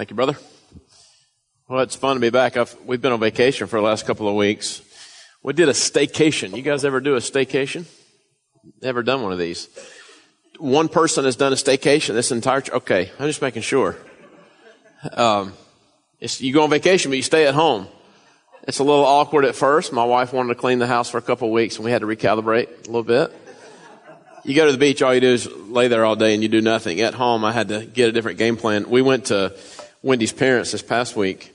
Thank you, brother. Well, it's fun to be back. I've, we've been on vacation for the last couple of weeks. We did a staycation. You guys ever do a staycation? Never done one of these. One person has done a staycation this entire. Okay, I'm just making sure. Um, you go on vacation, but you stay at home. It's a little awkward at first. My wife wanted to clean the house for a couple of weeks, and we had to recalibrate a little bit. You go to the beach, all you do is lay there all day and you do nothing. At home, I had to get a different game plan. We went to Wendy's parents this past week,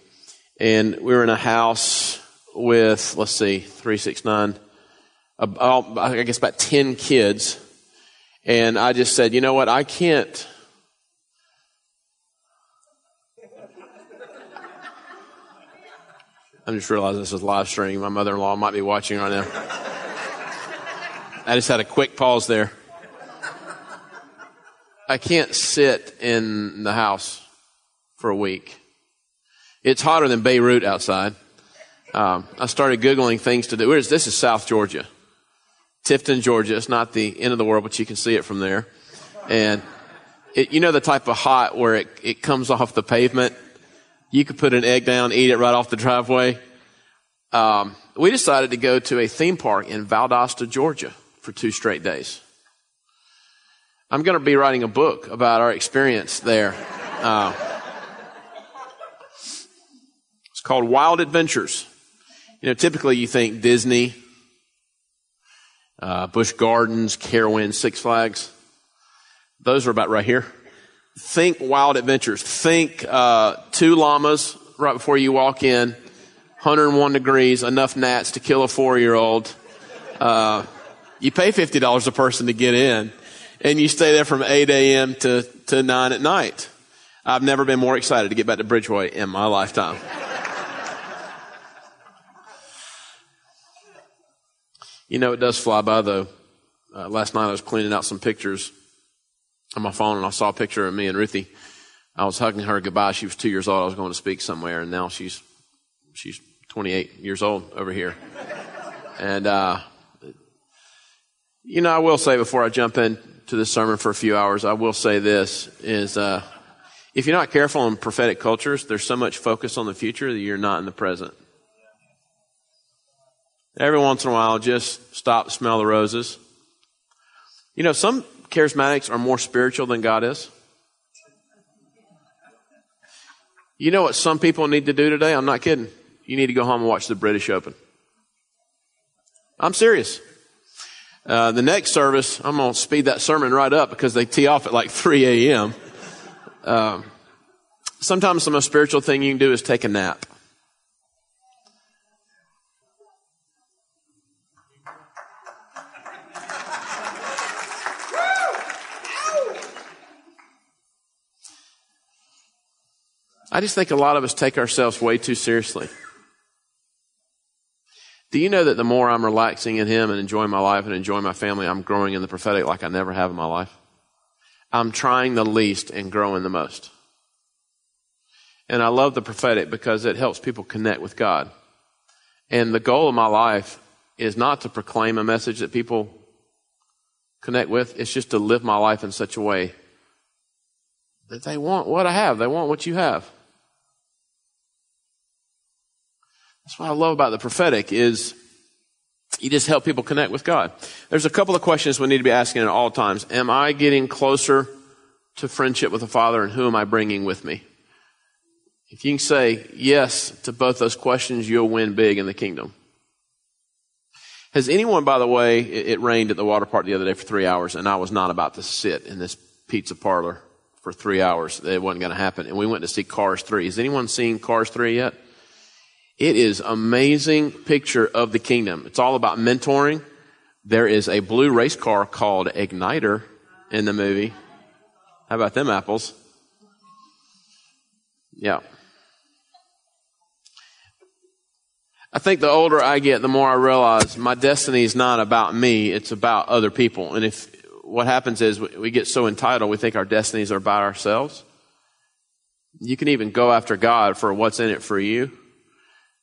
and we were in a house with, let's see, 369, about, I guess about 10 kids. And I just said, you know what, I can't. I'm just realizing this is live streaming. My mother in law might be watching right now. I just had a quick pause there. I can't sit in the house for a week. It's hotter than Beirut outside. Um, I started Googling things to do. Where's, this is South Georgia. Tifton, Georgia. It's not the end of the world, but you can see it from there. And it, you know the type of hot where it, it comes off the pavement? You could put an egg down, eat it right off the driveway. Um, we decided to go to a theme park in Valdosta, Georgia for two straight days. I'm going to be writing a book about our experience there. Uh, it's called Wild Adventures. You know, typically you think Disney, uh, Busch Gardens, Carowinds, Six Flags. Those are about right here. Think Wild Adventures. Think uh, two llamas right before you walk in, 101 degrees, enough gnats to kill a four-year-old. Uh, you pay $50 a person to get in, and you stay there from 8 a.m. to, to 9 at night. I've never been more excited to get back to Bridgeway in my lifetime. You know, it does fly by though. Uh, last night I was cleaning out some pictures on my phone and I saw a picture of me and Ruthie. I was hugging her goodbye. She was two years old. I was going to speak somewhere and now she's, she's 28 years old over here. And, uh, you know, I will say before I jump into this sermon for a few hours, I will say this is, uh, if you're not careful in prophetic cultures, there's so much focus on the future that you're not in the present. Every once in a while, just stop, smell the roses. You know, some charismatics are more spiritual than God is. You know what some people need to do today? I'm not kidding. You need to go home and watch the British Open. I'm serious. Uh, the next service, I'm going to speed that sermon right up because they tee off at like 3 a.m. Uh, sometimes the most spiritual thing you can do is take a nap. I just think a lot of us take ourselves way too seriously. Do you know that the more I'm relaxing in Him and enjoying my life and enjoying my family, I'm growing in the prophetic like I never have in my life? I'm trying the least and growing the most. And I love the prophetic because it helps people connect with God. And the goal of my life is not to proclaim a message that people connect with, it's just to live my life in such a way that they want what I have, they want what you have. That's what I love about the prophetic is you just help people connect with God. There's a couple of questions we need to be asking at all times. Am I getting closer to friendship with the Father and who am I bringing with me? If you can say yes to both those questions, you'll win big in the kingdom. Has anyone, by the way, it, rained at the water park the other day for three hours and I was not about to sit in this pizza parlor for three hours. It wasn't going to happen. And we went to see Cars 3. Has anyone seen Cars 3 yet? It is amazing picture of the kingdom. It's all about mentoring. There is a blue race car called Igniter in the movie. How about them apples? Yeah. I think the older I get, the more I realize my destiny is not about me, it's about other people. And if what happens is we get so entitled, we think our destinies are about ourselves. You can even go after God for what's in it for you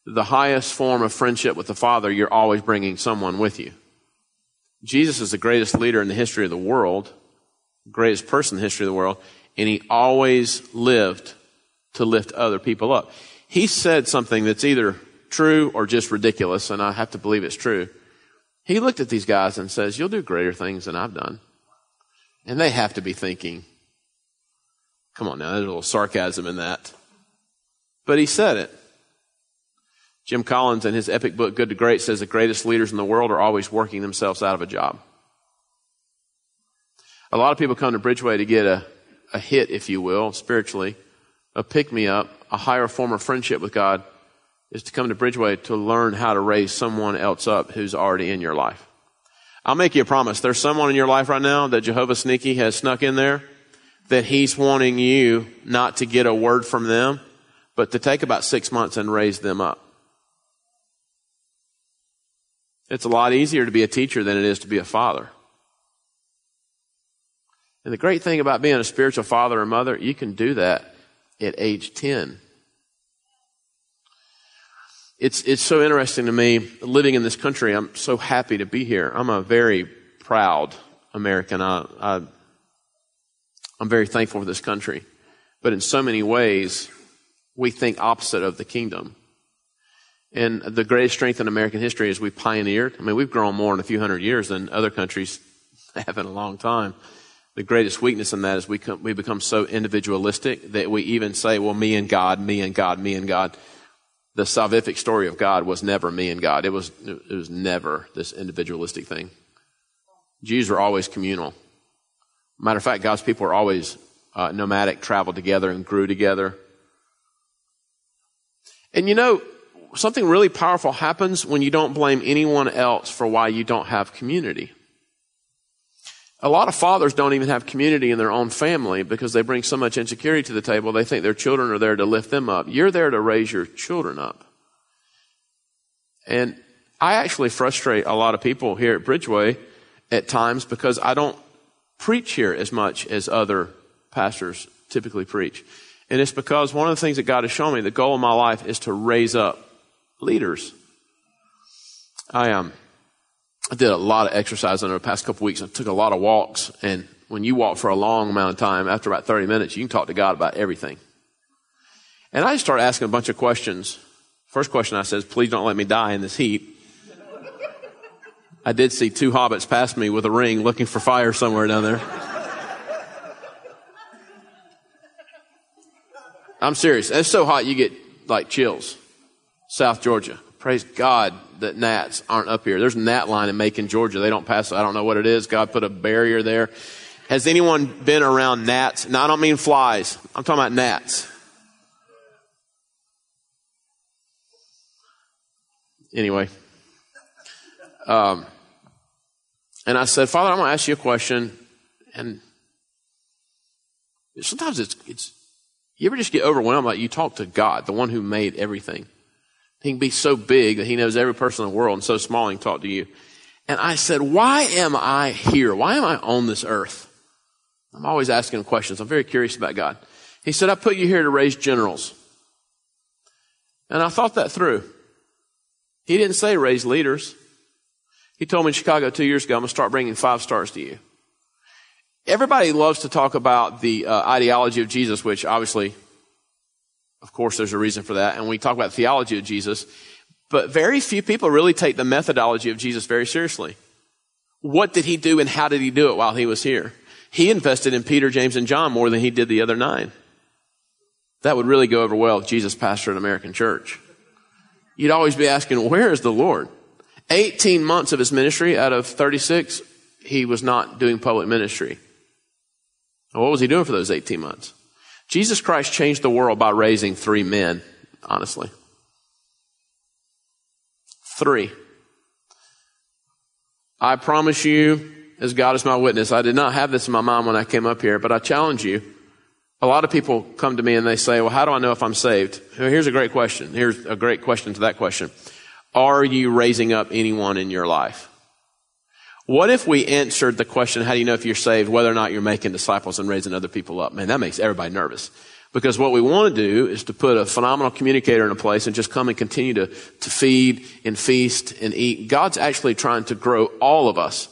the highest form of friendship with the Father, you're always bringing someone with you. Jesus is the greatest leader in the history of the world, greatest person in the history of the world, and he always lived to lift other people up. He said something that's either true or just ridiculous, and I have to believe it's true. He looked at these guys and says, You'll do greater things than I've done. And they have to be thinking, Come on now, there's a little sarcasm in that. But he said it. Jim Collins, in his epic book, Good to Great, says the greatest leaders in the world are always working themselves out of a job. A lot of people come to Bridgeway to get a, a hit, if you will, spiritually, a pick me up, a higher form of friendship with God, is to come to Bridgeway to learn how to raise someone else up who's already in your life. I'll make you a promise. There's someone in your life right now that Jehovah Sneaky has snuck in there that he's wanting you not to get a word from them, but to take about six months and raise them up. It's a lot easier to be a teacher than it is to be a father. And the great thing about being a spiritual father or mother, you can do that at age 10. It's, it's so interesting to me living in this country. I'm so happy to be here. I'm a very proud American. I, I, I'm very thankful for this country. But in so many ways, we think opposite of the kingdom. And the greatest strength in American history is we pioneered. I mean, we've grown more in a few hundred years than other countries have in a long time. The greatest weakness in that is we, come, we become so individualistic that we even say, well, me and God, me and God, me and God. The salvific story of God was never me and God. It was, it was never this individualistic thing. Jews were always communal. Matter of fact, God's people were always uh, nomadic, traveled together, and grew together. And you know, something really powerful happens when you don't blame anyone else for why you don't have community. A lot of fathers don't even have community in their own family because they bring so much insecurity to the table. They think their children are there to lift them up. You're there to raise your children up. And I actually frustrate a lot of people here at Bridgeway at times because I don't preach here as much as other pastors typically preach. And it's because one of the things that God has shown me, the goal of my life is to raise up leaders. I um, I did a lot of exercise over the past couple weeks. I took a lot of walks, and when you walk for a long amount of time, after about 30 minutes, you can talk to God about everything. And I just started asking a bunch of questions. First question I said, please don't let me die in this heat. I did see two hobbits pass me with a ring looking for fire somewhere down there. I'm serious. It's so hot you get like chills. South Georgia. Praise God that gnats aren't up here. There's a gnat line in Macon, Georgia. They don't pass. I don't know what it is. God put a barrier there. Has anyone been around gnats? No, I don't mean flies. I'm talking about gnats. Anyway. Um, and I said, Father, I'm going to ask you a question. And sometimes it's, it's, you ever just get overwhelmed like you talk to God, the one who made everything. He can be so big that he knows every person in the world and so small he can talk to you. And I said, why am I here? Why am I on this earth? I'm always asking him questions. I'm very curious about God. He said, I put you here to raise generals. And I thought that through. He didn't say raise leaders. He told me in Chicago two years ago, I'm going to start bringing five stars to you. Everybody loves to talk about the uh, ideology of Jesus, which obviously of course, there's a reason for that. And we talk about theology of Jesus, but very few people really take the methodology of Jesus very seriously. What did he do and how did he do it while he was here? He invested in Peter, James, and John more than he did the other nine. That would really go over well if Jesus pastored an American church. You'd always be asking, where is the Lord? 18 months of his ministry out of 36, he was not doing public ministry. What was he doing for those 18 months? Jesus Christ changed the world by raising three men, honestly. Three. I promise you, as God is my witness, I did not have this in my mind when I came up here, but I challenge you. A lot of people come to me and they say, well, how do I know if I'm saved? Here's a great question. Here's a great question to that question. Are you raising up anyone in your life? What if we answered the question, how do you know if you're saved, whether or not you're making disciples and raising other people up? Man, that makes everybody nervous. Because what we want to do is to put a phenomenal communicator in a place and just come and continue to, to feed and feast and eat. God's actually trying to grow all of us.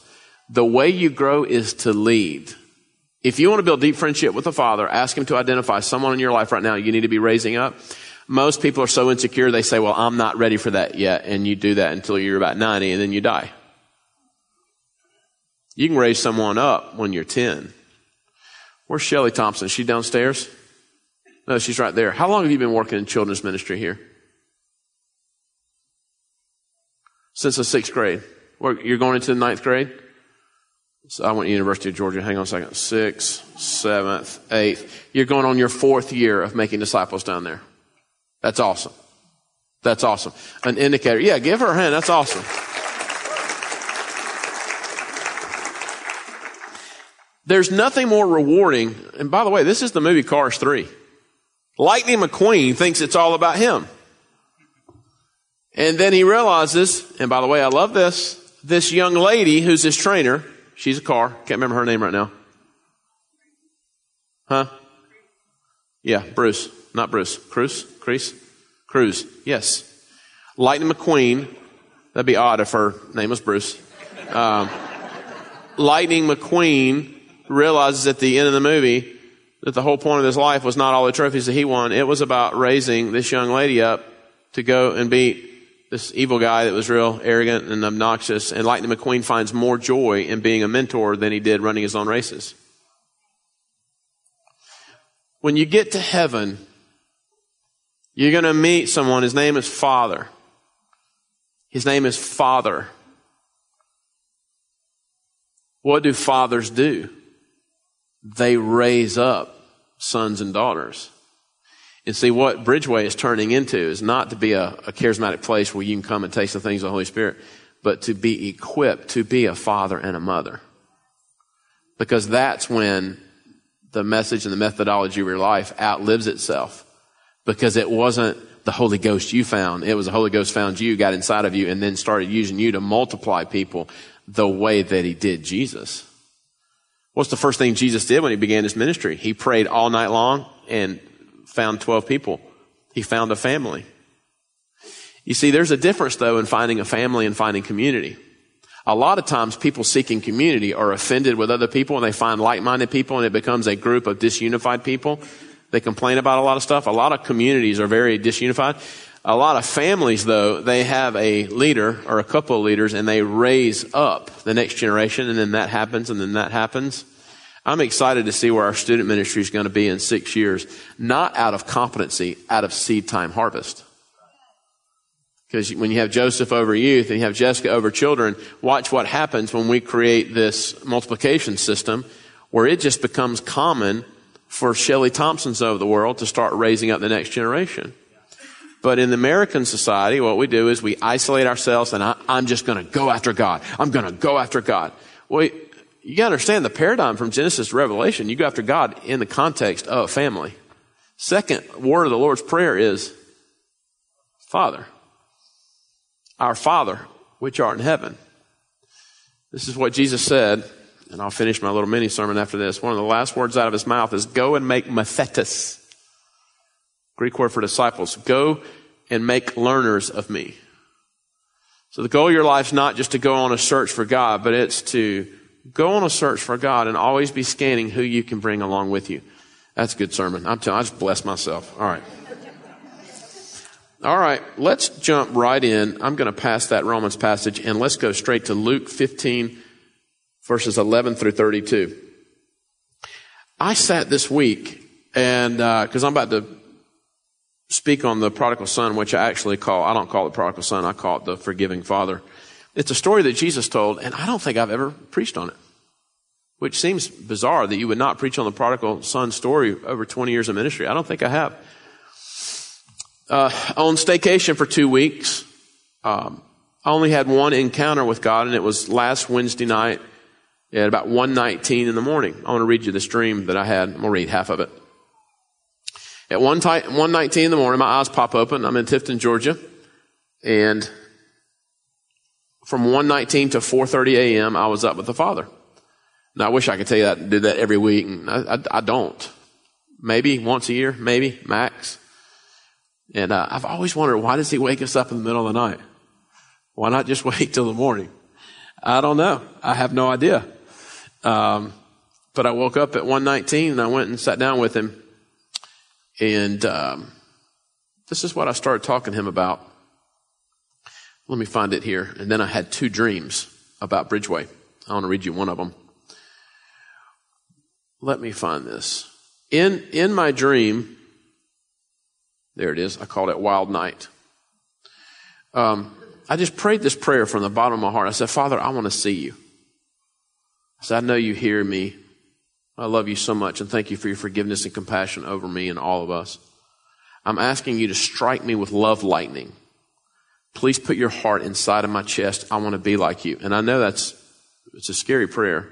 The way you grow is to lead. If you want to build deep friendship with the Father, ask Him to identify someone in your life right now you need to be raising up. Most people are so insecure, they say, well, I'm not ready for that yet. And you do that until you're about 90 and then you die. You can raise someone up when you're 10. Where's Shelly Thompson? Is she downstairs? No, she's right there. How long have you been working in children's ministry here? Since the sixth grade. You're going into the ninth grade? So I went to University of Georgia. Hang on a second. Sixth, seventh, eighth. You're going on your fourth year of making disciples down there. That's awesome. That's awesome. An indicator. Yeah, give her a hand. That's awesome. There's nothing more rewarding. And by the way, this is the movie Cars 3. Lightning McQueen thinks it's all about him. And then he realizes, and by the way, I love this, this young lady who's his trainer, she's a car, can't remember her name right now. Huh? Yeah, Bruce. Not Bruce. Cruz? Cruz? Cruz. Yes. Lightning McQueen. That'd be odd if her name was Bruce. Um, Lightning McQueen realizes at the end of the movie that the whole point of his life was not all the trophies that he won. It was about raising this young lady up to go and beat this evil guy that was real arrogant and obnoxious. And Lightning McQueen finds more joy in being a mentor than he did running his own races. When you get to heaven, you're going to meet someone. His name is Father. His name is Father. What do fathers do? They raise up sons and daughters. And see, what Bridgeway is turning into is not to be a, a, charismatic place where you can come and taste the things of the Holy Spirit, but to be equipped to be a father and a mother. Because that's when the message and the methodology of your life outlives itself. Because it wasn't the Holy Ghost you found. It was the Holy Ghost found you, got inside of you, and then started using you to multiply people the way that he did Jesus. What's the first thing Jesus did when he began his ministry? He prayed all night long and found 12 people. He found a family. You see, there's a difference though in finding a family and finding community. A lot of times people seeking community are offended with other people and they find like-minded people and it becomes a group of disunified people. They complain about a lot of stuff. A lot of communities are very disunified. A lot of families though, they have a leader or a couple of leaders and they raise up the next generation and then that happens and then that happens. I'm excited to see where our student ministry is going to be in six years, not out of competency, out of seed time harvest. Because when you have Joseph over youth and you have Jessica over children, watch what happens when we create this multiplication system where it just becomes common for Shelly Thompsons of the world to start raising up the next generation. But in the American society, what we do is we isolate ourselves and I, am just going to go after God. I'm going to go after God. Well, you got to understand the paradigm from Genesis to Revelation. You go after God in the context of family. Second word of the Lord's Prayer is Father. Our Father, which art in heaven. This is what Jesus said, and I'll finish my little mini sermon after this. One of the last words out of his mouth is go and make mathetes. Greek word for disciples. Go and make learners of me. So the goal of your life is not just to go on a search for God, but it's to Go on a search for God and always be scanning who you can bring along with you. That's a good sermon. I'm telling I just bless myself. All right. All right, let's jump right in. I'm going to pass that Romans passage and let's go straight to Luke 15, verses 11 through 32. I sat this week and, because uh, I'm about to speak on the prodigal son, which I actually call, I don't call it the prodigal son, I call it the forgiving father. It's a story that Jesus told, and I don't think I've ever preached on it. Which seems bizarre that you would not preach on the prodigal son story over 20 years of ministry. I don't think I have. Uh, on staycation for two weeks, um, I only had one encounter with God, and it was last Wednesday night at about 1.19 in the morning. I want to read you this dream that I had. I'm going to read half of it. At 1, 1.19 in the morning, my eyes pop open. I'm in Tifton, Georgia. And from 119 to 4.30 a.m., I was up with the Father. Now, I wish I could tell you that and do that every week. I, I, I, don't. Maybe once a year, maybe, max. And uh, I've always wondered, why does he wake us up in the middle of the night? Why not just wait till the morning? I don't know. I have no idea. Um, But I woke up at 119 and I went and sat down with him. And um, this is what I started talking to him about. Let me find it here. And then I had two dreams about Bridgeway. I want to read you one of them. Let me find this. In, in my dream, there it is. I called it Wild Night. Um, I just prayed this prayer from the bottom of my heart. I said, Father, I want to see you. I said, I know you hear me. I love you so much and thank you for your forgiveness and compassion over me and all of us. I'm asking you to strike me with love lightning. Please put your heart inside of my chest. I want to be like you. And I know that's, it's a scary prayer.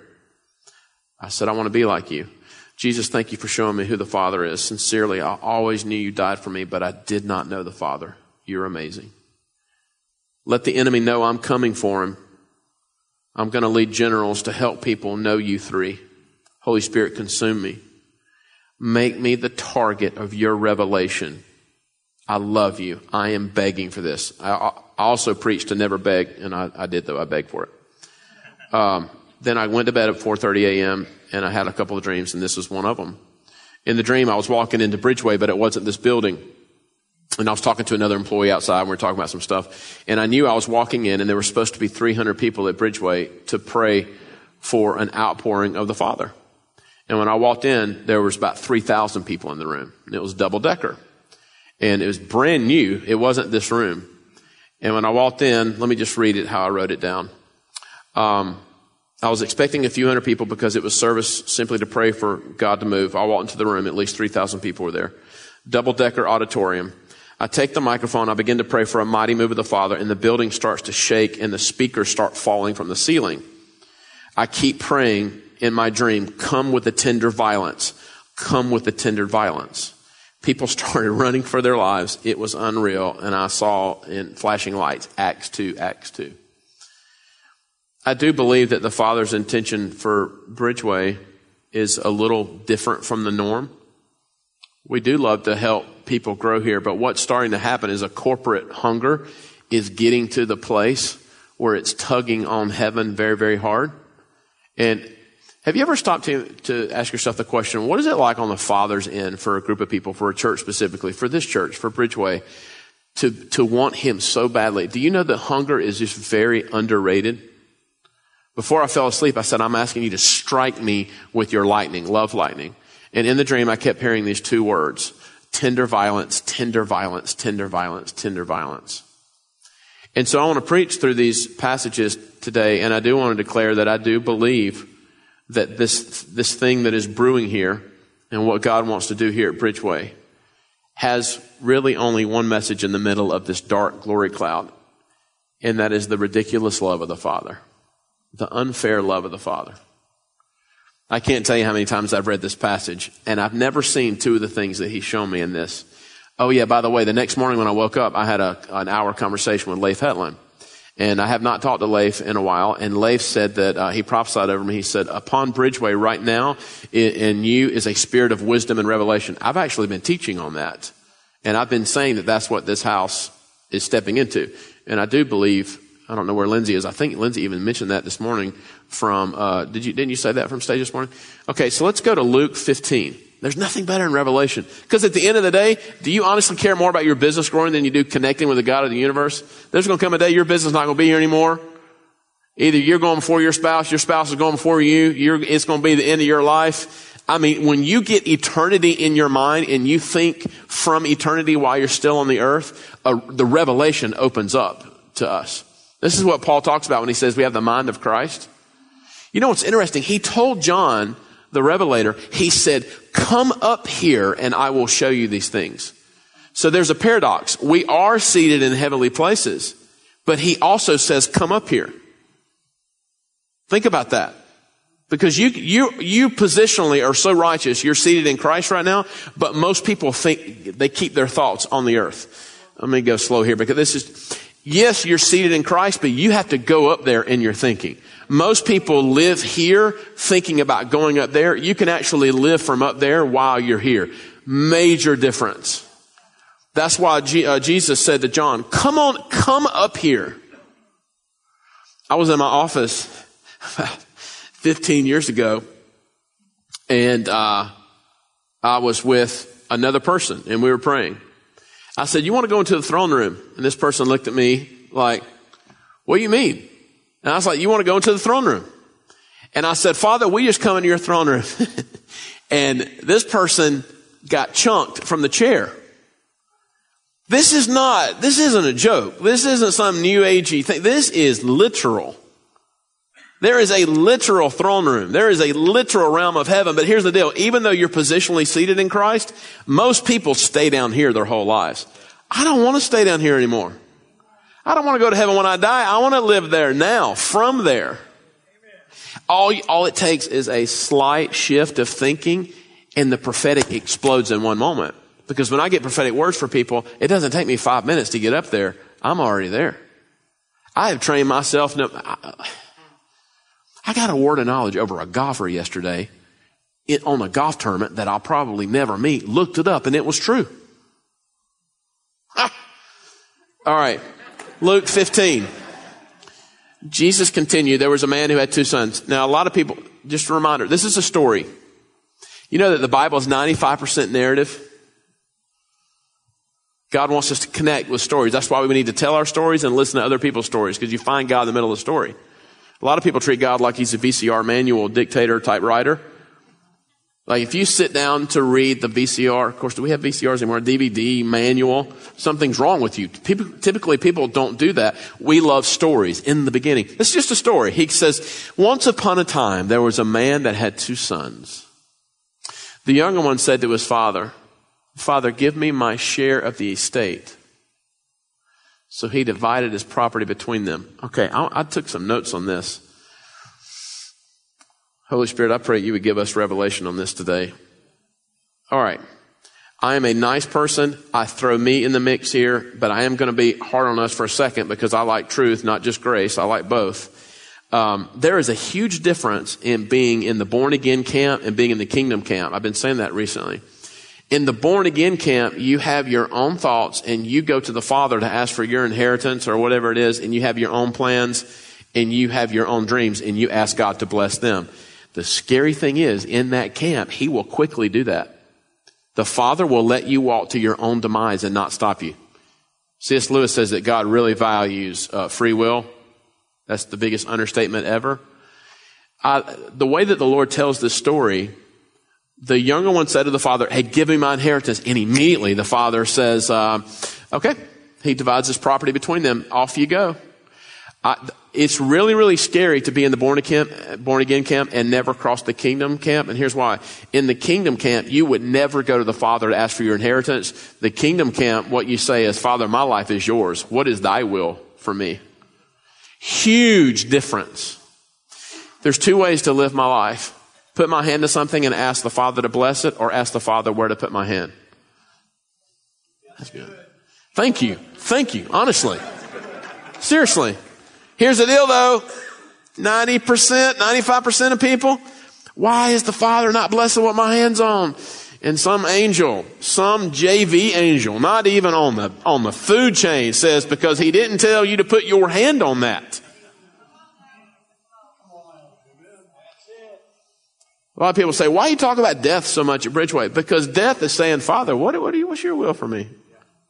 I said, I want to be like you. Jesus, thank you for showing me who the Father is. Sincerely, I always knew you died for me, but I did not know the Father. You're amazing. Let the enemy know I'm coming for him. I'm going to lead generals to help people know you three. Holy Spirit, consume me. Make me the target of your revelation. I love you. I am begging for this. I, also preached to never beg, and I, I did though. I begged for it. Um, then I went to bed at 4:30 a.m. and I had a couple of dreams, and this was one of them. In the dream, I was walking into Bridgeway, but it wasn't this building. And I was talking to another employee outside, and we were talking about some stuff. And I knew I was walking in, and there were supposed to be 300 people at Bridgeway to pray for an outpouring of the Father. And when I walked in, there was about 3,000 people in the room. And it was double decker. And it was brand new. It wasn't this room. And when I walked in, let me just read it how I wrote it down. Um, I was expecting a few hundred people because it was service simply to pray for God to move. I walked into the room, at least 3,000 people were there. Double decker auditorium. I take the microphone, I begin to pray for a mighty move of the Father, and the building starts to shake and the speakers start falling from the ceiling. I keep praying in my dream, come with the tender violence. Come with the tender violence. People started running for their lives. It was unreal. And I saw in flashing lights, Acts 2, Acts 2. I do believe that the Father's intention for Bridgeway is a little different from the norm. We do love to help people grow here, but what's starting to happen is a corporate hunger is getting to the place where it's tugging on heaven very, very hard. And have you ever stopped to, to ask yourself the question, what is it like on the Father's end for a group of people, for a church specifically, for this church, for Bridgeway, to, to want Him so badly? Do you know that hunger is just very underrated? Before I fell asleep, I said, I'm asking you to strike me with your lightning, love lightning. And in the dream, I kept hearing these two words, tender violence, tender violence, tender violence, tender violence. And so I want to preach through these passages today, and I do want to declare that I do believe that this, this thing that is brewing here and what God wants to do here at Bridgeway has really only one message in the middle of this dark glory cloud, and that is the ridiculous love of the Father, the unfair love of the Father. I can't tell you how many times I've read this passage, and I've never seen two of the things that he's shown me in this. Oh yeah, by the way, the next morning when I woke up, I had a, an hour conversation with Leif Hetland. And I have not talked to Leif in a while. And Leif said that uh, he prophesied over me. He said, "Upon Bridgeway right now, in, in you is a spirit of wisdom and revelation." I've actually been teaching on that, and I've been saying that that's what this house is stepping into. And I do believe. I don't know where Lindsay is. I think Lindsay even mentioned that this morning. From uh, did you didn't you say that from stage this morning? Okay, so let's go to Luke 15. There's nothing better in Revelation. Because at the end of the day, do you honestly care more about your business growing than you do connecting with the God of the universe? There's going to come a day your business is not going to be here anymore. Either you're going before your spouse, your spouse is going before you, it's going to be the end of your life. I mean, when you get eternity in your mind and you think from eternity while you're still on the earth, uh, the revelation opens up to us. This is what Paul talks about when he says we have the mind of Christ. You know what's interesting? He told John, the revelator, he said, come up here and I will show you these things. So there's a paradox. We are seated in heavenly places, but he also says, come up here. Think about that. Because you, you, you positionally are so righteous, you're seated in Christ right now, but most people think they keep their thoughts on the earth. Let me go slow here because this is, yes, you're seated in Christ, but you have to go up there in your thinking. Most people live here thinking about going up there. You can actually live from up there while you're here. Major difference. That's why G- uh, Jesus said to John, come on, come up here. I was in my office 15 years ago and uh, I was with another person, and we were praying. I said, "You want to go into the throne room?" And this person looked at me like, "What do you mean?" And I was like, "You want to go into the throne room?" And I said, "Father, we just come into your throne room." and this person got chunked from the chair. This is not, this isn't a joke. This isn't some new agey thing. This is literal. There is a literal throne room. There is a literal realm of heaven. But here's the deal. Even though you're positionally seated in Christ, most people stay down here their whole lives. I don't want to stay down here anymore. I don't want to go to heaven when I die. I want to live there now, from there. All, all it takes is a slight shift of thinking and the prophetic explodes in one moment. Because when I get prophetic words for people, it doesn't take me five minutes to get up there. I'm already there. I have trained myself. I got a word of knowledge over a golfer yesterday on a golf tournament that I'll probably never meet. Looked it up and it was true. Ah. All right. Luke 15. Jesus continued. There was a man who had two sons. Now, a lot of people, just a reminder, this is a story. You know that the Bible is 95% narrative? God wants us to connect with stories. That's why we need to tell our stories and listen to other people's stories because you find God in the middle of the story. A lot of people treat God like he's a VCR manual dictator type writer. Like if you sit down to read the VCR, of course, do we have VCRs anymore? DVD manual. Something's wrong with you. People, typically people don't do that. We love stories in the beginning. It's just a story. He says, once upon a time, there was a man that had two sons. The younger one said to his father, Father, give me my share of the estate. So he divided his property between them. Okay, I, I took some notes on this. Holy Spirit, I pray you would give us revelation on this today. All right. I am a nice person. I throw me in the mix here, but I am going to be hard on us for a second because I like truth, not just grace. I like both. Um, there is a huge difference in being in the born again camp and being in the kingdom camp. I've been saying that recently. In the born again camp, you have your own thoughts and you go to the Father to ask for your inheritance or whatever it is, and you have your own plans and you have your own dreams and you ask God to bless them. The scary thing is, in that camp, He will quickly do that. The Father will let you walk to your own demise and not stop you. C.S. Lewis says that God really values uh, free will. That's the biggest understatement ever. The way that the Lord tells this story the younger one said to the father, Hey, give me my inheritance. And immediately the father says, uh, Okay. He divides his property between them. Off you go. I, it's really, really scary to be in the born again, born again camp and never cross the kingdom camp. And here's why. In the kingdom camp, you would never go to the father to ask for your inheritance. The kingdom camp, what you say is, Father, my life is yours. What is thy will for me? Huge difference. There's two ways to live my life put my hand to something and ask the Father to bless it or ask the Father where to put my hand? That's good. Thank you. Thank you. Honestly. Seriously. Here's the deal though. 90%, 95% of people, why is the Father not blessing what my hand's on? And some angel, some JV angel, not even on the, on the food chain says because he didn't tell you to put your hand on that. A lot of people say, why are you talking about death so much at Bridgeway? Because death is saying, Father, what, what, you, what's your will for me?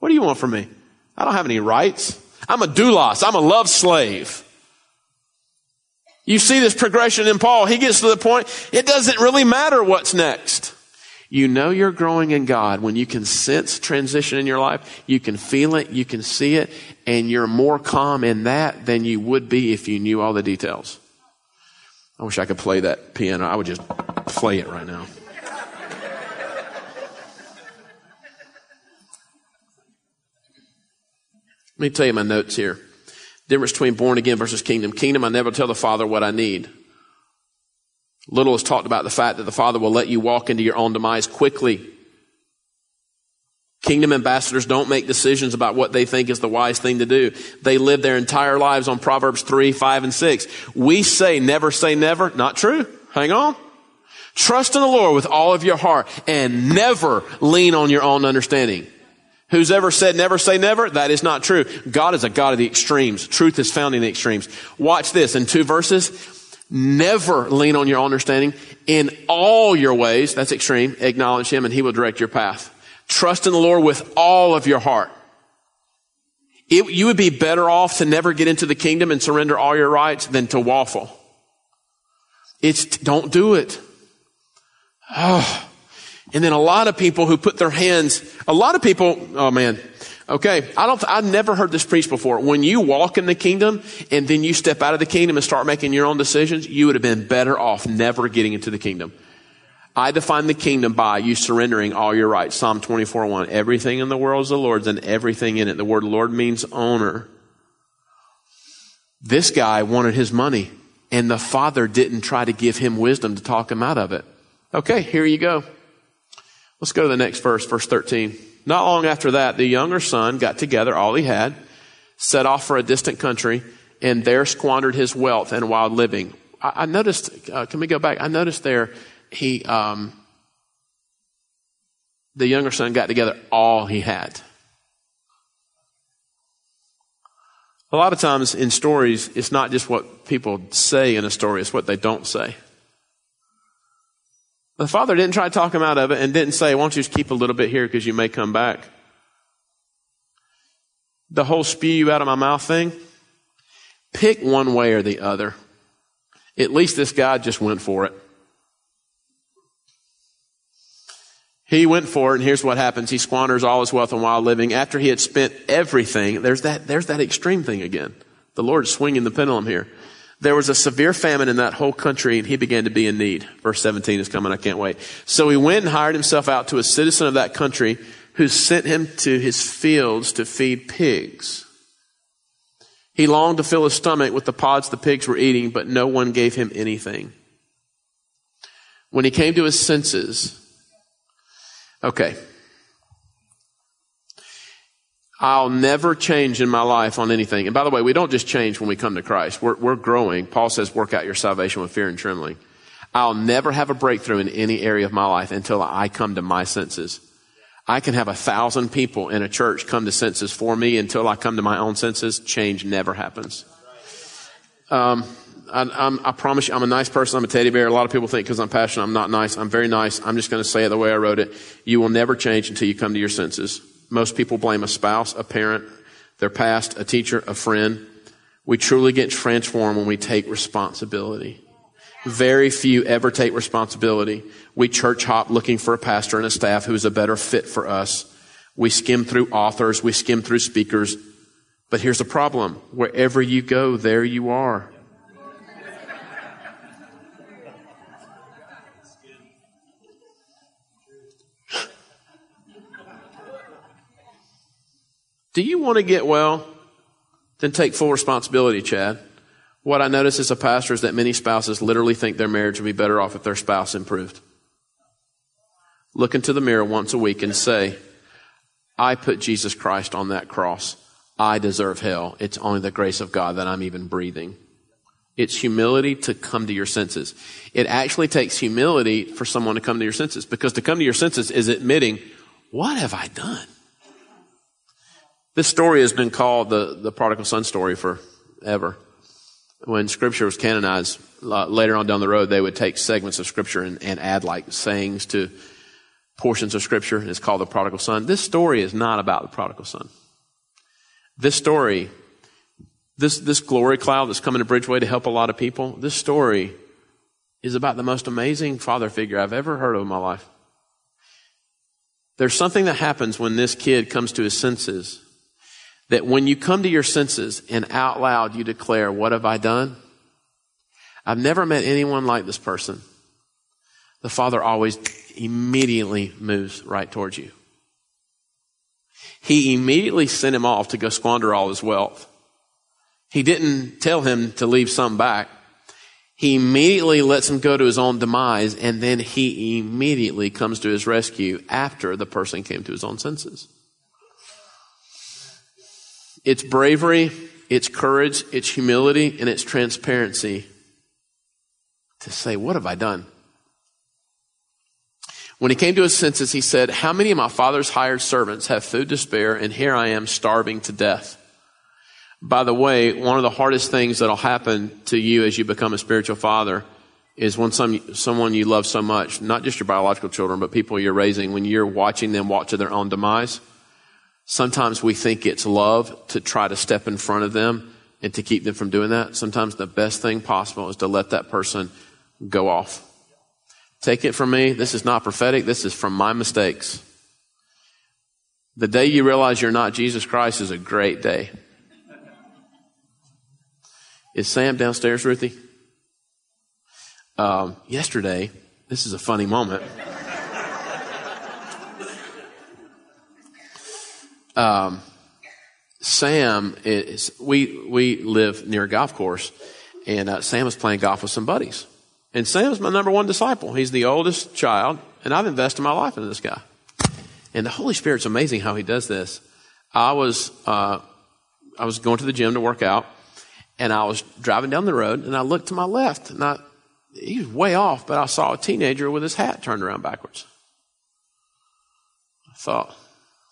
What do you want from me? I don't have any rights. I'm a doulos. I'm a love slave. You see this progression in Paul. He gets to the point, it doesn't really matter what's next. You know you're growing in God when you can sense transition in your life. You can feel it. You can see it. And you're more calm in that than you would be if you knew all the details. I wish I could play that piano. I would just play it right now. Let me tell you my notes here. Difference between born again versus kingdom. Kingdom, I never tell the Father what I need. Little is talked about the fact that the Father will let you walk into your own demise quickly. Kingdom ambassadors don't make decisions about what they think is the wise thing to do. They live their entire lives on Proverbs 3, 5, and 6. We say never say never. Not true. Hang on. Trust in the Lord with all of your heart and never lean on your own understanding. Who's ever said never say never? That is not true. God is a God of the extremes. Truth is found in the extremes. Watch this in two verses. Never lean on your own understanding. In all your ways, that's extreme, acknowledge him and he will direct your path. Trust in the Lord with all of your heart. It, you would be better off to never get into the kingdom and surrender all your rights than to waffle. It's, don't do it. Oh. And then a lot of people who put their hands, a lot of people, oh man, Okay, I don't, I've never heard this preached before. When you walk in the kingdom and then you step out of the kingdom and start making your own decisions, you would have been better off never getting into the kingdom. I define the kingdom by you surrendering all your rights. Psalm 24, 1. Everything in the world is the Lord's and everything in it. The word Lord means owner. This guy wanted his money and the father didn't try to give him wisdom to talk him out of it. Okay, here you go. Let's go to the next verse, verse 13. Not long after that, the younger son got together all he had, set off for a distant country, and there squandered his wealth and wild living. I, I noticed, uh, can we go back? I noticed there, he, um, the younger son got together all he had. A lot of times in stories, it's not just what people say in a story, it's what they don't say. The father didn't try to talk him out of it and didn't say, why don't you just keep a little bit here because you may come back. The whole spew you out of my mouth thing, pick one way or the other. At least this guy just went for it. He went for it, and here's what happens. He squanders all his wealth and wild living. After he had spent everything, there's that, there's that extreme thing again. The Lord's swinging the pendulum here. There was a severe famine in that whole country and he began to be in need. Verse 17 is coming. I can't wait. So he went and hired himself out to a citizen of that country who sent him to his fields to feed pigs. He longed to fill his stomach with the pods the pigs were eating, but no one gave him anything. When he came to his senses, okay, I'll never change in my life on anything. And by the way, we don't just change when we come to Christ. We're, we're growing. Paul says, work out your salvation with fear and trembling. I'll never have a breakthrough in any area of my life until I come to my senses. I can have a thousand people in a church come to senses for me until I come to my own senses. Change never happens. Um, I, I, promise you, I'm a nice person. I'm a teddy bear. A lot of people think because I'm passionate, I'm not nice. I'm very nice. I'm just going to say it the way I wrote it. You will never change until you come to your senses. Most people blame a spouse, a parent, their past, a teacher, a friend. We truly get transformed when we take responsibility. Very few ever take responsibility. We church hop looking for a pastor and a staff who is a better fit for us. We skim through authors. We skim through speakers. But here's the problem. Wherever you go, there you are. Do you want to get well? Then take full responsibility, Chad. What I notice as a pastor is that many spouses literally think their marriage would be better off if their spouse improved. Look into the mirror once a week and say, I put Jesus Christ on that cross. I deserve hell. It's only the grace of God that I'm even breathing. It's humility to come to your senses. It actually takes humility for someone to come to your senses because to come to your senses is admitting, what have I done? This story has been called the, the prodigal son story forever. When scripture was canonized, later on down the road, they would take segments of scripture and, and add like sayings to portions of scripture, and it's called the prodigal son. This story is not about the prodigal son. This story, this, this glory cloud that's coming to Bridgeway to help a lot of people, this story is about the most amazing father figure I've ever heard of in my life. There's something that happens when this kid comes to his senses that when you come to your senses and out loud you declare, What have I done? I've never met anyone like this person. The Father always immediately moves right towards you. He immediately sent him off to go squander all his wealth. He didn't tell him to leave some back. He immediately lets him go to his own demise, and then he immediately comes to his rescue after the person came to his own senses. It's bravery, it's courage, it's humility, and it's transparency to say, What have I done? When he came to his senses, he said, How many of my father's hired servants have food to spare, and here I am starving to death? By the way, one of the hardest things that'll happen to you as you become a spiritual father is when some, someone you love so much, not just your biological children, but people you're raising, when you're watching them walk to their own demise, sometimes we think it's love to try to step in front of them and to keep them from doing that. Sometimes the best thing possible is to let that person go off. Take it from me. This is not prophetic. This is from my mistakes. The day you realize you're not Jesus Christ is a great day. Is Sam downstairs, Ruthie? Um, yesterday, this is a funny moment. Um, Sam is, we, we live near a golf course, and uh, Sam was playing golf with some buddies. And Sam's my number one disciple. He's the oldest child, and I've invested my life in this guy. And the Holy Spirit's amazing how he does this. I was, uh, I was going to the gym to work out, and I was driving down the road, and I looked to my left, and I, he was way off, but I saw a teenager with his hat turned around backwards. I thought,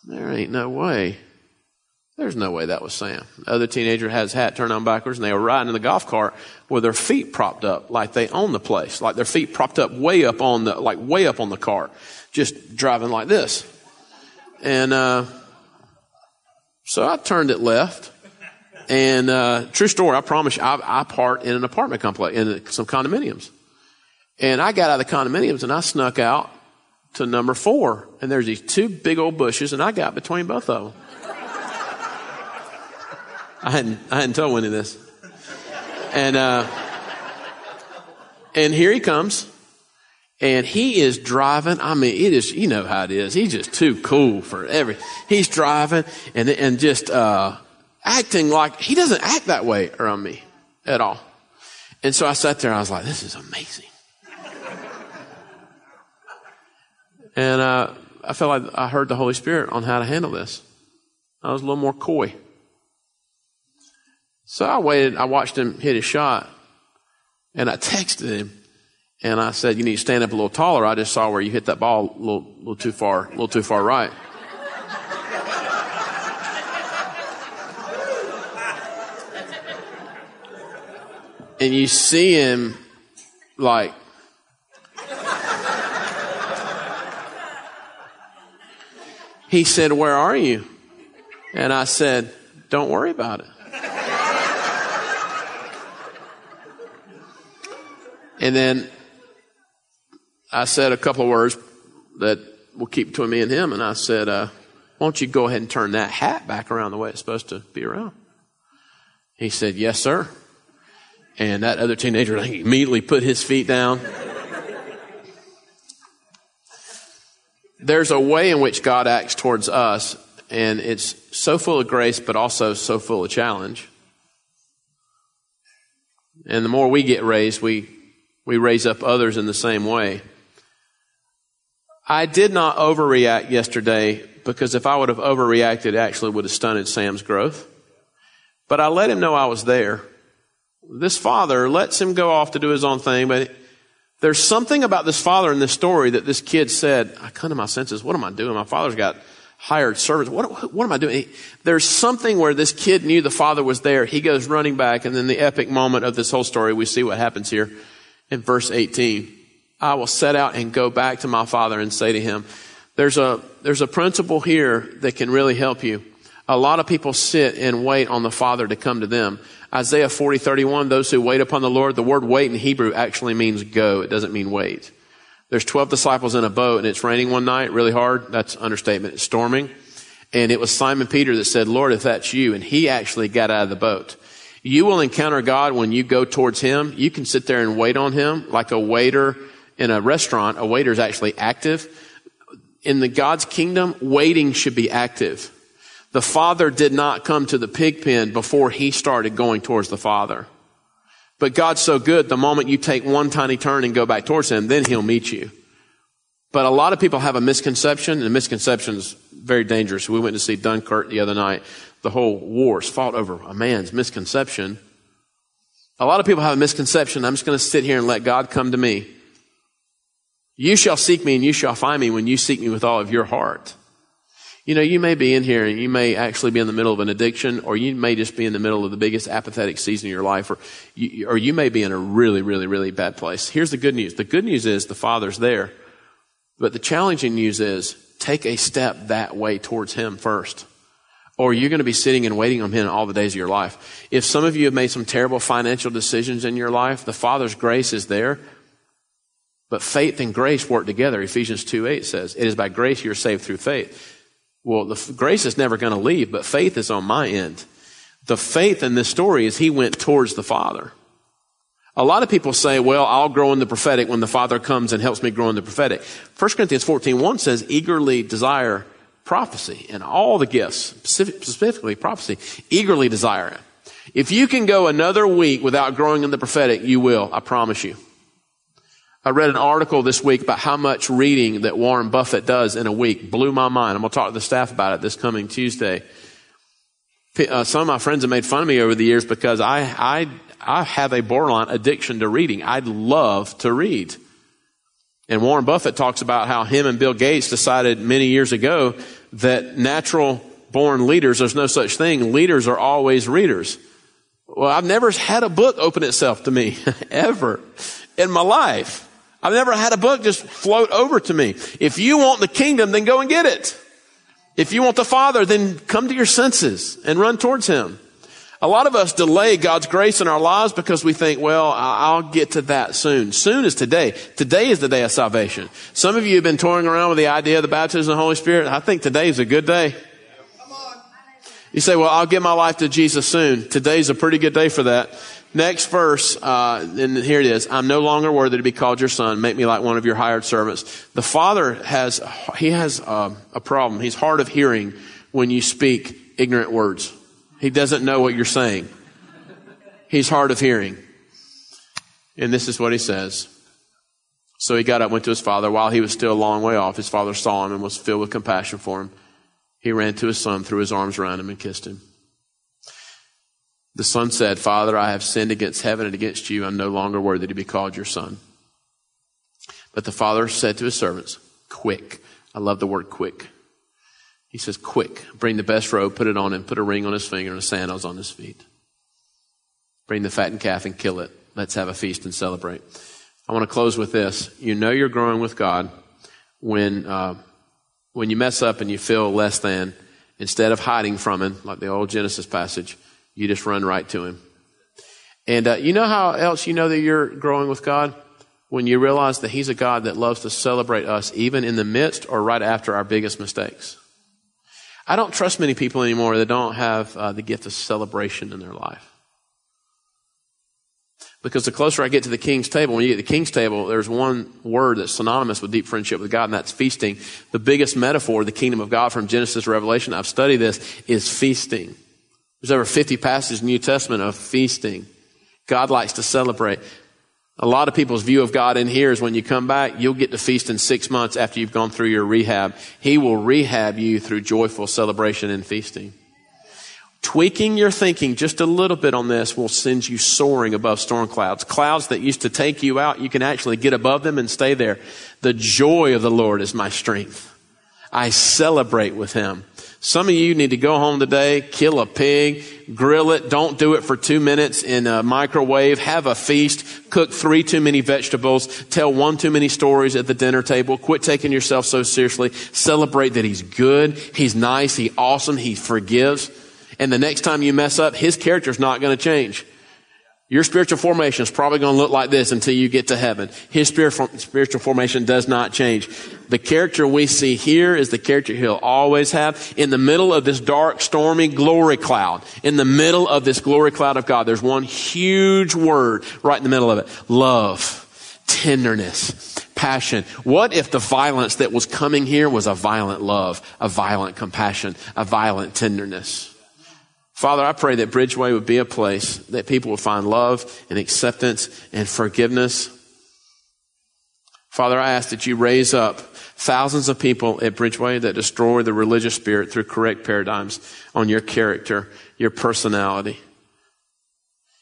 there ain't no way. There's no way that was Sam. The other teenager had his hat turned on backwards, and they were riding in the golf cart with their feet propped up, like they own the place, like their feet propped up way up on the, like way up on the cart, just driving like this. And uh, so I turned it left, and uh, true story, I promise you, I, I part in an apartment complex, in some condominiums. And I got out of the condominiums and I snuck out to number four. And there's these two big old bushes and I got between both of them. I hadn't, I hadn't told Wendy this. And, uh, and here he comes. And he is driving. I mean, it is, you know how it is. He's just too cool for every, he's driving and, and just, uh, acting like he doesn't act that way around me at all. And so I sat there and I was like, this is amazing. And uh, I felt like I heard the Holy Spirit on how to handle this. I was a little more coy. So I waited, I watched him hit his shot, and I texted him, and I said, you need to stand up a little taller. I just saw where you hit that ball a little, little too far, a little too far right. and you see him like he said where are you? And i said don't worry about it. And then i said a couple of words that will keep between me and him and i said uh, why don't you go ahead and turn that hat back around the way it's supposed to be around? He said yes sir. And that other teenager immediately put his feet down. There's a way in which God acts towards us, and it's so full of grace, but also so full of challenge. And the more we get raised, we, we raise up others in the same way. I did not overreact yesterday because if I would have overreacted, it actually would have stunted Sam's growth. But I let him know I was there this father lets him go off to do his own thing, but there's something about this father in this story that this kid said, I come to my senses. What am I doing? My father's got hired servants. What, what am I doing? There's something where this kid knew the father was there. He goes running back, and then the epic moment of this whole story, we see what happens here in verse 18. I will set out and go back to my father and say to him, there's a, there's a principle here that can really help you. A lot of people sit and wait on the father to come to them. Isaiah 40, 31, those who wait upon the Lord, the word wait in Hebrew actually means go. It doesn't mean wait. There's 12 disciples in a boat and it's raining one night really hard. That's understatement. It's storming. And it was Simon Peter that said, Lord, if that's you. And he actually got out of the boat. You will encounter God when you go towards him. You can sit there and wait on him like a waiter in a restaurant. A waiter is actually active. In the God's kingdom, waiting should be active. The father did not come to the pig pen before he started going towards the father. But God's so good, the moment you take one tiny turn and go back towards him, then he'll meet you. But a lot of people have a misconception, and misconception is very dangerous. We went to see Dunkirk the other night. The whole war is fought over a man's misconception. A lot of people have a misconception. I'm just going to sit here and let God come to me. You shall seek me and you shall find me when you seek me with all of your heart. You know, you may be in here and you may actually be in the middle of an addiction, or you may just be in the middle of the biggest apathetic season of your life, or you, or you may be in a really, really, really bad place. Here's the good news. The good news is the Father's there. But the challenging news is take a step that way towards Him first. Or you're going to be sitting and waiting on Him all the days of your life. If some of you have made some terrible financial decisions in your life, the Father's grace is there. But faith and grace work together. Ephesians 2 8 says, It is by grace you're saved through faith. Well, the grace is never going to leave, but faith is on my end. The faith in this story is he went towards the Father. A lot of people say, well, I'll grow in the prophetic when the Father comes and helps me grow in the prophetic. 1 Corinthians 14, 1 says, eagerly desire prophecy and all the gifts, specifically prophecy, eagerly desire it. If you can go another week without growing in the prophetic, you will, I promise you. I read an article this week about how much reading that Warren Buffett does in a week. Blew my mind. I'm going to talk to the staff about it this coming Tuesday. Uh, some of my friends have made fun of me over the years because I, I, I have a borderline addiction to reading. I love to read. And Warren Buffett talks about how him and Bill Gates decided many years ago that natural born leaders, there's no such thing. Leaders are always readers. Well, I've never had a book open itself to me ever in my life. I've never had a book just float over to me. If you want the kingdom, then go and get it. If you want the Father, then come to your senses and run towards Him. A lot of us delay God's grace in our lives because we think, well, I'll get to that soon. Soon is today. Today is the day of salvation. Some of you have been toying around with the idea of the baptism of the Holy Spirit. I think today is a good day. You say, well, I'll give my life to Jesus soon. Today's a pretty good day for that. Next verse, uh, and here it is. I'm no longer worthy to be called your son. Make me like one of your hired servants. The father has, he has uh, a problem. He's hard of hearing when you speak ignorant words. He doesn't know what you're saying. He's hard of hearing. And this is what he says. So he got up, went to his father. While he was still a long way off, his father saw him and was filled with compassion for him. He ran to his son, threw his arms around him, and kissed him. The son said, Father, I have sinned against heaven and against you. I'm no longer worthy to be called your son. But the father said to his servants, Quick. I love the word quick. He says, Quick. Bring the best robe, put it on him, put a ring on his finger and sandals on his feet. Bring the fattened calf and kill it. Let's have a feast and celebrate. I want to close with this. You know you're growing with God when, uh, when you mess up and you feel less than, instead of hiding from Him, like the old Genesis passage, you just run right to Him. And uh, you know how else you know that you're growing with God? When you realize that He's a God that loves to celebrate us even in the midst or right after our biggest mistakes. I don't trust many people anymore that don't have uh, the gift of celebration in their life. Because the closer I get to the king's table, when you get to the king's table, there's one word that's synonymous with deep friendship with God, and that's feasting. The biggest metaphor, the kingdom of God from Genesis to Revelation, I've studied this, is feasting. There's over 50 passages in the New Testament of feasting. God likes to celebrate. A lot of people's view of God in here is when you come back, you'll get to feast in six months after you've gone through your rehab. He will rehab you through joyful celebration and feasting. Tweaking your thinking just a little bit on this will send you soaring above storm clouds. Clouds that used to take you out, you can actually get above them and stay there. The joy of the Lord is my strength. I celebrate with him. Some of you need to go home today, kill a pig, grill it. Don't do it for two minutes in a microwave. Have a feast. Cook three too many vegetables. Tell one too many stories at the dinner table. Quit taking yourself so seriously. Celebrate that he's good. He's nice. He's awesome. He forgives. And the next time you mess up, his character's not going to change. Your spiritual formation is probably going to look like this until you get to heaven. His spiritual formation does not change. The character we see here is the character he'll always have. In the middle of this dark, stormy glory cloud, in the middle of this glory cloud of God, there's one huge word right in the middle of it. Love, tenderness, passion. What if the violence that was coming here was a violent love, a violent compassion, a violent tenderness? Father, I pray that Bridgeway would be a place that people would find love and acceptance and forgiveness. Father, I ask that you raise up thousands of people at Bridgeway that destroy the religious spirit through correct paradigms on your character, your personality.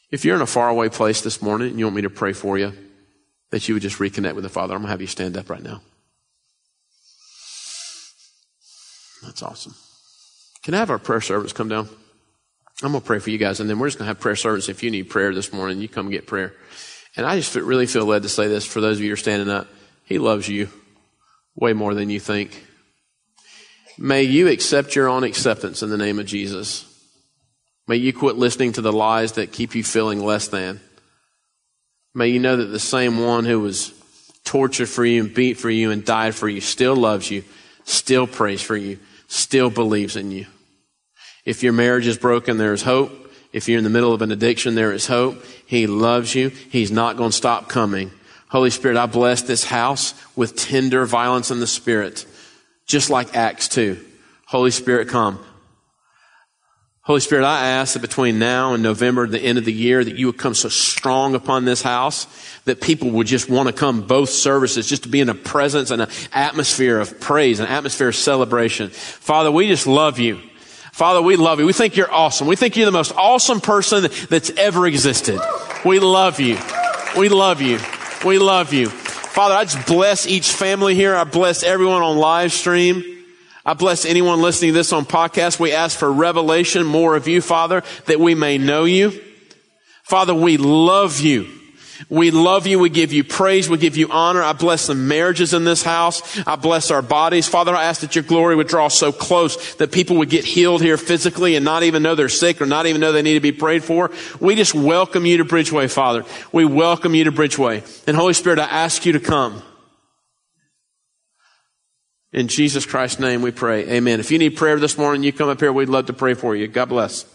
If you're in a faraway place this morning and you want me to pray for you, that you would just reconnect with the Father, I'm going to have you stand up right now. That's awesome. Can I have our prayer service come down? I'm going to pray for you guys, and then we're just going to have prayer service. If you need prayer this morning, you come get prayer. And I just really feel led to say this for those of you who are standing up. He loves you way more than you think. May you accept your own acceptance in the name of Jesus. May you quit listening to the lies that keep you feeling less than. May you know that the same one who was tortured for you and beat for you and died for you still loves you, still prays for you, still believes in you. If your marriage is broken, there is hope. If you're in the middle of an addiction, there is hope. He loves you. He's not going to stop coming. Holy Spirit, I bless this house with tender violence in the Spirit, just like Acts 2. Holy Spirit, come. Holy Spirit, I ask that between now and November, the end of the year, that you would come so strong upon this house that people would just want to come both services just to be in a presence and an atmosphere of praise, an atmosphere of celebration. Father, we just love you. Father, we love you. We think you're awesome. We think you're the most awesome person that's ever existed. We love you. We love you. We love you. Father, I just bless each family here. I bless everyone on live stream. I bless anyone listening to this on podcast. We ask for revelation, more of you, Father, that we may know you. Father, we love you. We love you. We give you praise. We give you honor. I bless the marriages in this house. I bless our bodies. Father, I ask that your glory would draw so close that people would get healed here physically and not even know they're sick or not even know they need to be prayed for. We just welcome you to Bridgeway, Father. We welcome you to Bridgeway. And Holy Spirit, I ask you to come. In Jesus Christ's name we pray. Amen. If you need prayer this morning, you come up here. We'd love to pray for you. God bless.